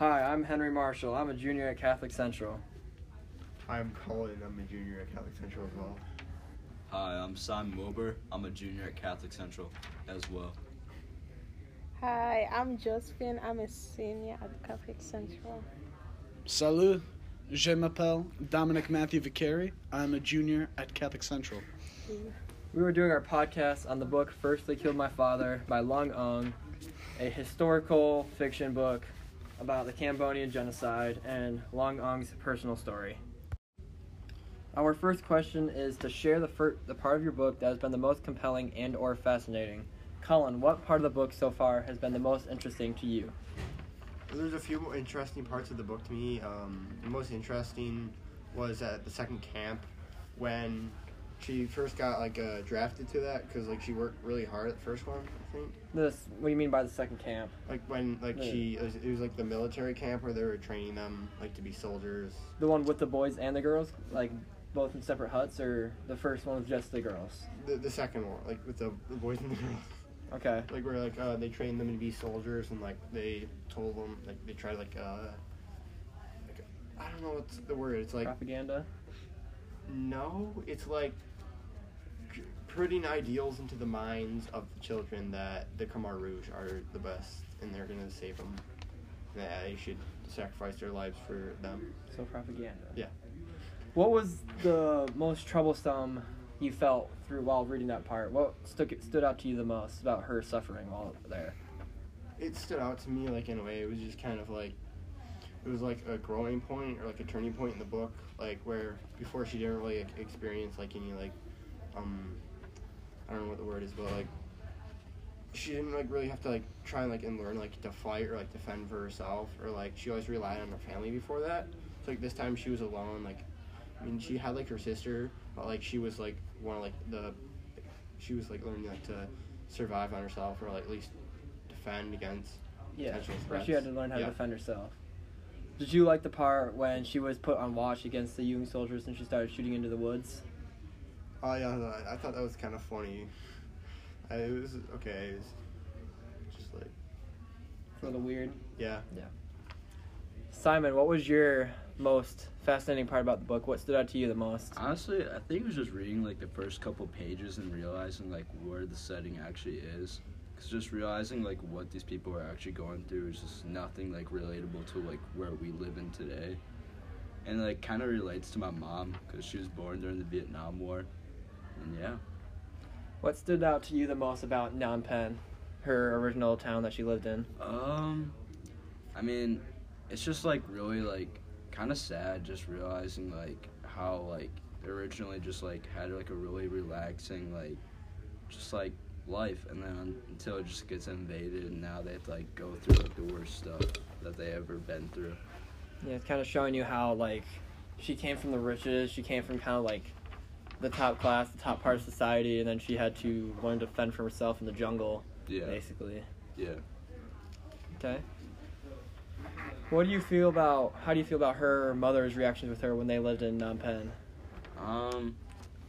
Hi, I'm Henry Marshall. I'm a junior at Catholic Central. I'm Colin. I'm a junior at Catholic Central as well. Hi, I'm Simon Wilbur. I'm a junior at Catholic Central as well. Hi, I'm Josephine. I'm a senior at Catholic Central. Salut, je m'appelle Dominic Matthew Vicari. I'm a junior at Catholic Central. We were doing our podcast on the book First They Killed My Father by Loung Ung, a historical fiction book about the Cambodian genocide and Loung Ung's personal story. Our first question is to share the, fir- the part of your book that has been the most compelling and or fascinating. Colin, what part of the book so far has been the most interesting to you? There's a few more interesting parts of the book to me. Um, the most interesting was at the second camp when she first got like uh, drafted to that because like she worked really hard at the first one. I think This, what do you mean by the second camp? like when like Yeah. she it was, it was like the military camp where they were training them like to be soldiers. The one with the boys and the girls, like both in separate huts, or the first one with just the girls? The, the second one like with the, the boys and the girls. Okay. like where like uh, they trained them to be soldiers and like they told them like they tried like uh like I don't know what's the word. It's like Propaganda. no, it's like putting ideals into the minds of the children that the Khmer Rouge are the best and they're gonna save them. That they should sacrifice their lives for them. So propaganda. Yeah. What was the most troublesome you felt through while reading that part? What stuck stood out to you the most about her suffering while there? It stood out to me like in a way. It was just kind of like it was like a growing point or like a turning point in the book, like where before she didn't really like, experience like any like um I don't know what the word is, but like she didn't like really have to like try and like and learn like to fight or like defend for herself or like she always relied on her family before that. So like this time she was alone. Like I mean she had like her sister, but like she was like one of like the she was like learning like to survive on herself or like at least defend against Yeah. potential she had to learn how Yeah. to defend herself. Did you like the part when she was put on watch against the Jung soldiers and she started shooting into the woods? Oh yeah, no, I thought that was kind of funny. I, it was okay. It was just like It's a little weird. yeah. Yeah. Simon, what was your most fascinating part about the book? What stood out to you the most? Honestly, I think it was just reading like the first couple pages and realizing like where the setting actually is. Cause just realizing like what these people are actually going through is just nothing like relatable to like where we live in today, and like kind of relates to my mom because she was born during the Vietnam War, and yeah. What stood out to you the most about Phnom Penh, her original town that she lived in? Um, I mean, it's just like really like kind of sad just realizing like how like they originally just like had like a really relaxing like just like life and then until it just gets invaded and now they have to like go through like the worst stuff that they ever been through. Yeah, it's kind of showing you how like she came from the riches. She came from kind of like the top class, the top part of society, and then she had to learn to fend for herself in the jungle, Yeah. basically. Yeah. Okay. What do you feel about? How do you feel about her mother's reactions with her when they lived in Phnom Penh? Um,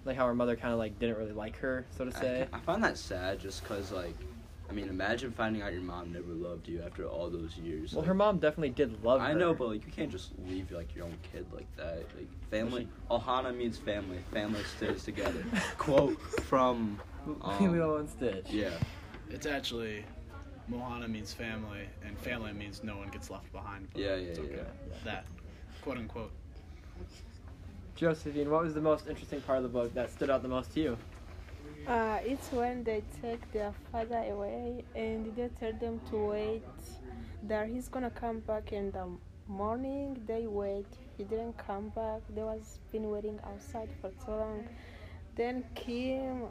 Like how her mother kind of like didn't really like her, so to say. I, I find that sad just cause like, I mean, imagine finding out your mom never loved you after all those years. Well, like- her mom definitely did love her. I know, but like you can't just leave like your own kid like that. Like family, Ohana means family. Family stays together. Quote from, um, Lilo and Stitch. yeah, It's actually Mohana means family, and family means no one gets left behind. but Yeah, yeah, it's okay. yeah. That, quote unquote. Josephine, what was the most interesting part of the book that stood out the most to you? Uh, it's when they take their father away and they tell them to wait. That he's gonna come back in the morning. They wait. He didn't come back. They was been waiting outside for so long. Then Kim,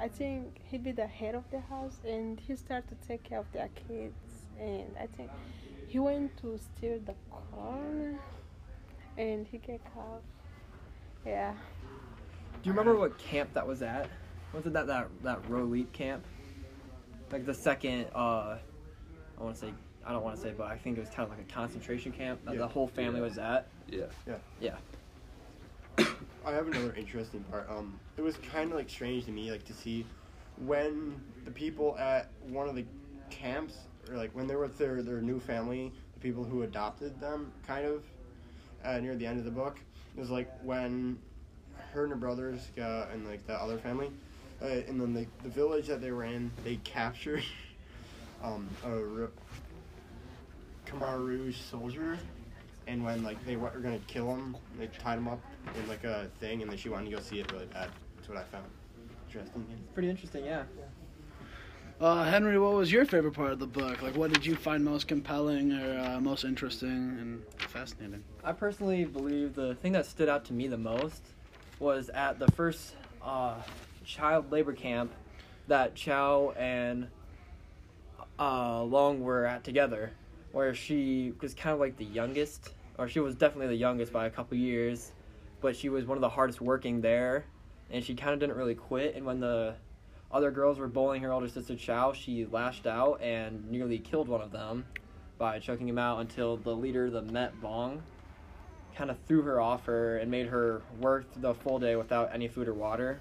I think he be the head of the house and he started to take care of their kids. And I think he went to steal the corn and he get caught. Yeah. Do you remember what camp that was at? Was it that that that Roleap camp? Like the second, uh, I want to say, I don't want to say, but I think it was kind of like a concentration camp that Yeah. the whole family Yeah. was at. yeah. Yeah. Yeah. I have another interesting part. Um, it was kind of like strange to me, like to see when the people at one of the camps or like when they were with their their new family, the people who adopted them, kind of, uh, near the end of the book, it was like when her and her brothers got and like the other family, uh, and then the the village that they were in, they captured um a Ru- Khmer Rouge soldier. And when like they were gonna kill him, they tied him up in like a thing, and then she wanted to go see it really bad. That's what I found interesting. Pretty interesting, yeah. Uh, Henry, what was your favorite part of the book? Like, what did you find most compelling or uh, most interesting and fascinating? I personally believe the thing that stood out to me the most was at the first uh, child labor camp that Chou and uh, Loung were at together, where she was kind of like the youngest, or she was definitely the youngest by a couple years, but she was one of the hardest working there, and she kind of didn't really quit. And when the other girls were bullying her older sister Chou, she lashed out and nearly killed one of them by choking him out until the leader, the Met Bong, kind of threw her off her and made her work the full day without any food or water.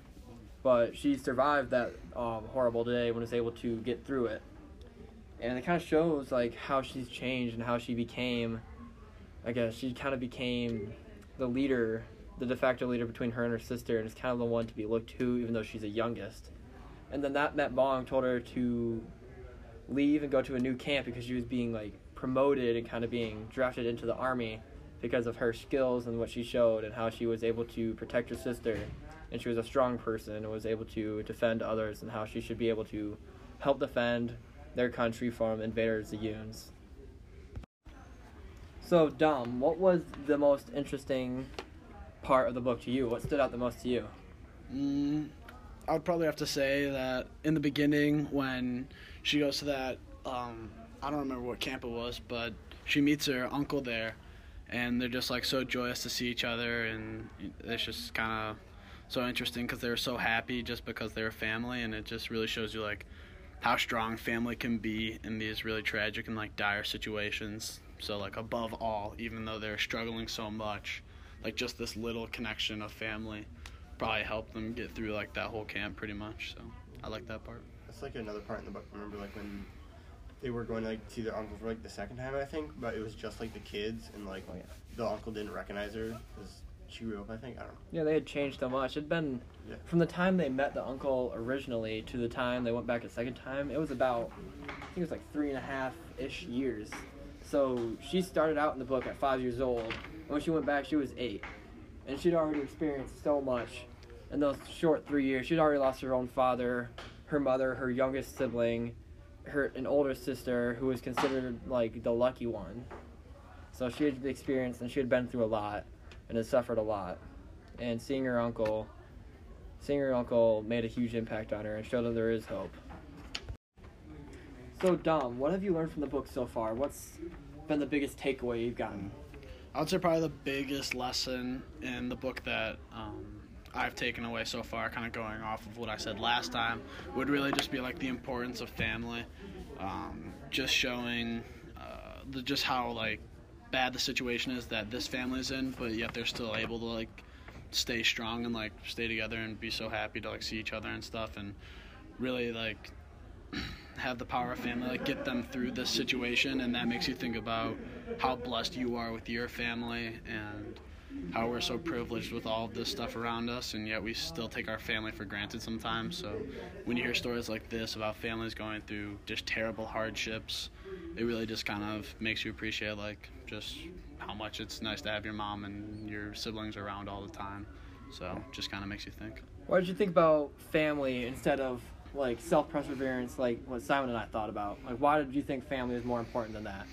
But she survived that um, horrible day and was able to get through it. And it kind of shows like how she's changed and how she became, I guess she kind of became the leader, the de facto leader between her and her sister, and is kind of the one to be looked to, even though she's the youngest. And then that Met Bong told her to leave and go to a new camp because she was being like promoted and kind of being drafted into the army because of her skills and what she showed and how she was able to protect her sister and she was a strong person and was able to defend others and how she should be able to help defend their country from invaders the Yuns. So Dom, what was the most interesting part of the book to you? What stood out the most to you? Mm, I would probably have to say that in the beginning, when she goes to that, um, I don't remember what camp it was, but she meets her uncle there, and they're just like so joyous to see each other, and it's just kind of so interesting because they're so happy just because they're a family, and it just really shows you like how strong family can be in these really tragic and like dire situations. So like above all, even though they're struggling so much, like just this little connection of family probably helped them get through like that whole camp pretty much. So I like that part. That's like another part in the book. Remember, like when they were going to like see their uncle for like the second time, I think, but it was just like the kids, and like Oh, yeah. the uncle didn't recognize her because she grew up. I think I don't know. Yeah, they had changed so much. It'd been Yeah. from the time they met the uncle originally to the time they went back a second time. It was about I think it was like three and a half ish years. So she started out in the book at five years old. And when she went back, she was eight, and she'd already experienced so much in those short three years. She'd already lost her own father, her mother, her youngest sibling, her an older sister who was considered like the lucky one. So she had experienced and she had been through a lot and has suffered a lot. And seeing her uncle, seeing her uncle made a huge impact on her and showed that there is hope. So Dom, what have you learned from the book so far? What's been the biggest takeaway you've gotten? I would say probably the biggest lesson in the book that um, I've taken away so far, kind of going off of what I said last time, would really just be like the importance of family. Um, just showing uh, the, just how like bad the situation is that this family's in, but yet they're still able to like stay strong and like stay together and be so happy to like see each other and stuff, and really like have the power of family like get them through this situation. And that makes you think about how blessed you are with your family and how we're so privileged with all of this stuff around us and yet we still take our family for granted sometimes so when you hear stories like this about families going through just terrible hardships it really just kind of makes you appreciate like just how much it's nice to have your mom and your siblings around all the time so just kind of makes you think What did you think about family instead of like self perseverance, like what Simon and I thought about? Like, why did you think family is more important than that?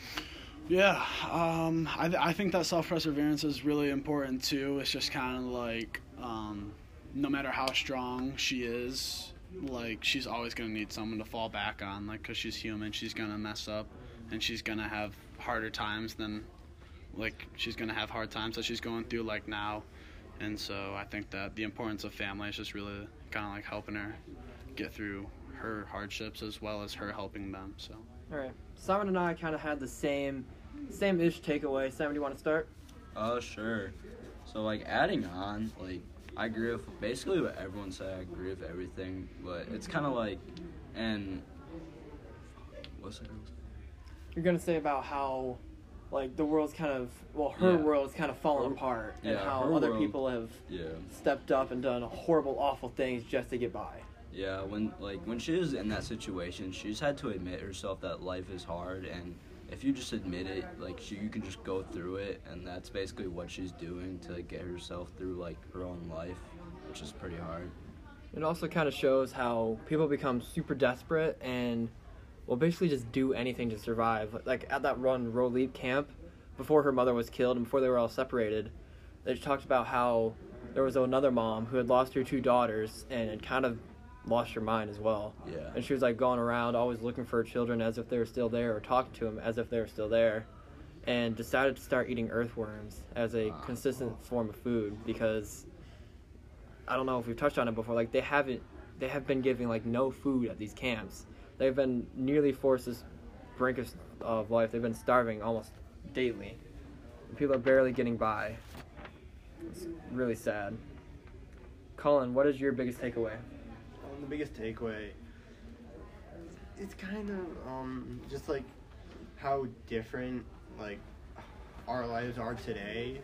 Yeah, um, I, th- I think that self perseverance is really important too. It's just kind of like, um, no matter how strong she is, like she's always gonna need someone to fall back on. Like, cause she's human, she's gonna mess up, and she's gonna have harder times than, like, she's gonna have hard times that she's going through like now. And so I think that the importance of family is just really kind of like helping her get through her hardships as well as her helping them. So. All right, Simon and I kind of had the same, same ish takeaway. Simon, do you want to start? Oh, sure. So, like, adding on, like, I agree with basically what everyone said. I agree with everything, but it's kind of like, and what's it? you're gonna say about how like the world's kind of well her Yeah. world's kind of fallen Her- apart and yeah, how other world- people have Yeah. stepped up and done horrible awful things just to get by Yeah, when like when she was in that situation, she's had to admit herself that life is hard, and if you just admit it, like she, you can just go through it, and that's basically what she's doing to get herself through like her own life, which is pretty hard. it also kind of shows how people become super desperate and will basically just do anything to survive like at that run Roleap camp before her mother was killed and before they were all separated they talked about how there was another mom who had lost her two daughters and had kind of lost her mind as well. Yeah. and she was like going around always looking for her children as if they were still there or talking to them as if they were still there and decided to start eating earthworms as a Wow. consistent form of food because i don't know if we've touched on it before like they haven't they have been giving like no food at these camps. They've been nearly forced to this brink of, of life. They've been starving almost daily. People are barely getting by. It's really sad. Colin what is your biggest takeaway the biggest takeaway, it's kind of um just like how different like our lives are today,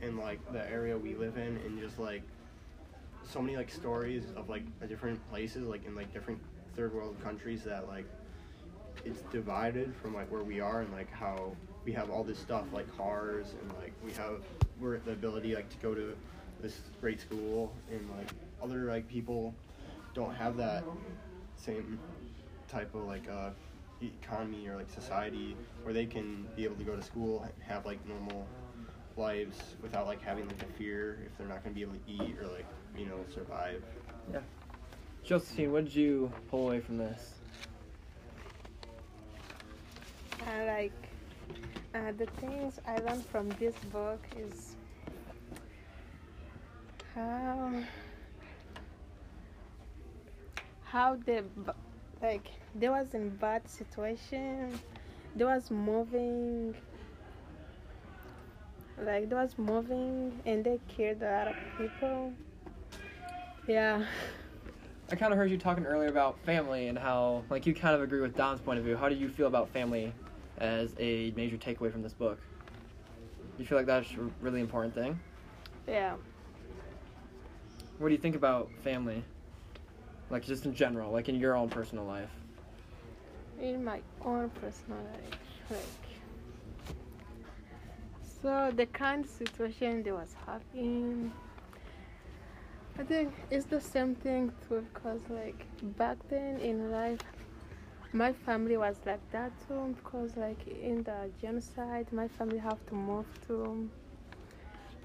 in like the area we live in, and just like so many like stories of like different places, like in like different third world countries that like it's divided from like where we are and like how we have all this stuff like cars and like we have we're the ability like to go to this great school and like other like people don't have that same type of like uh economy or like society where they can be able to go to school and have like normal lives without like having like a fear if they're not going to be able to eat or like you know survive Yeah. josephine what did you pull away from this I like uh, the things I learned from this book is how how they like they was in bad situation they was moving like they was moving and they killed a lot of people yeah I kind of heard you talking earlier about family and how, like, you kind of agree with Don's point of view. How do you feel about family as a major takeaway from this book? You feel like that's a really important thing? yeah What do you think about family? Like, just in general, like in your own personal life? in my own personal life like so the kind of situation they was having i think it's the same thing too because like back then in life my family was like that too because like in the genocide my family have to move to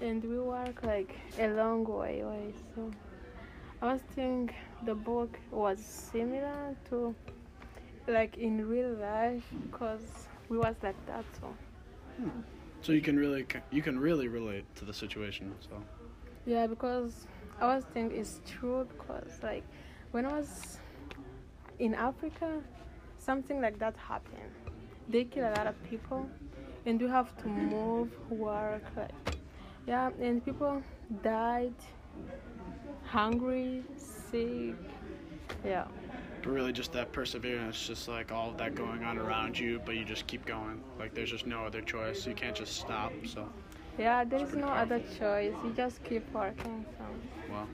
and we work like a long way away so i was think the book was similar to like in real life because we was like that so So you can really you can really relate to the situation. So yeah because i was think it's true because like when i was in africa something like that happened they kill a lot of people and you have to move work like yeah and people died hungry sick yeah but really just that perseverance, just like all of that going on around you, but you just keep going. Like there's just no other choice. You can't just stop. So yeah there is pretty no other choice you just keep working so well,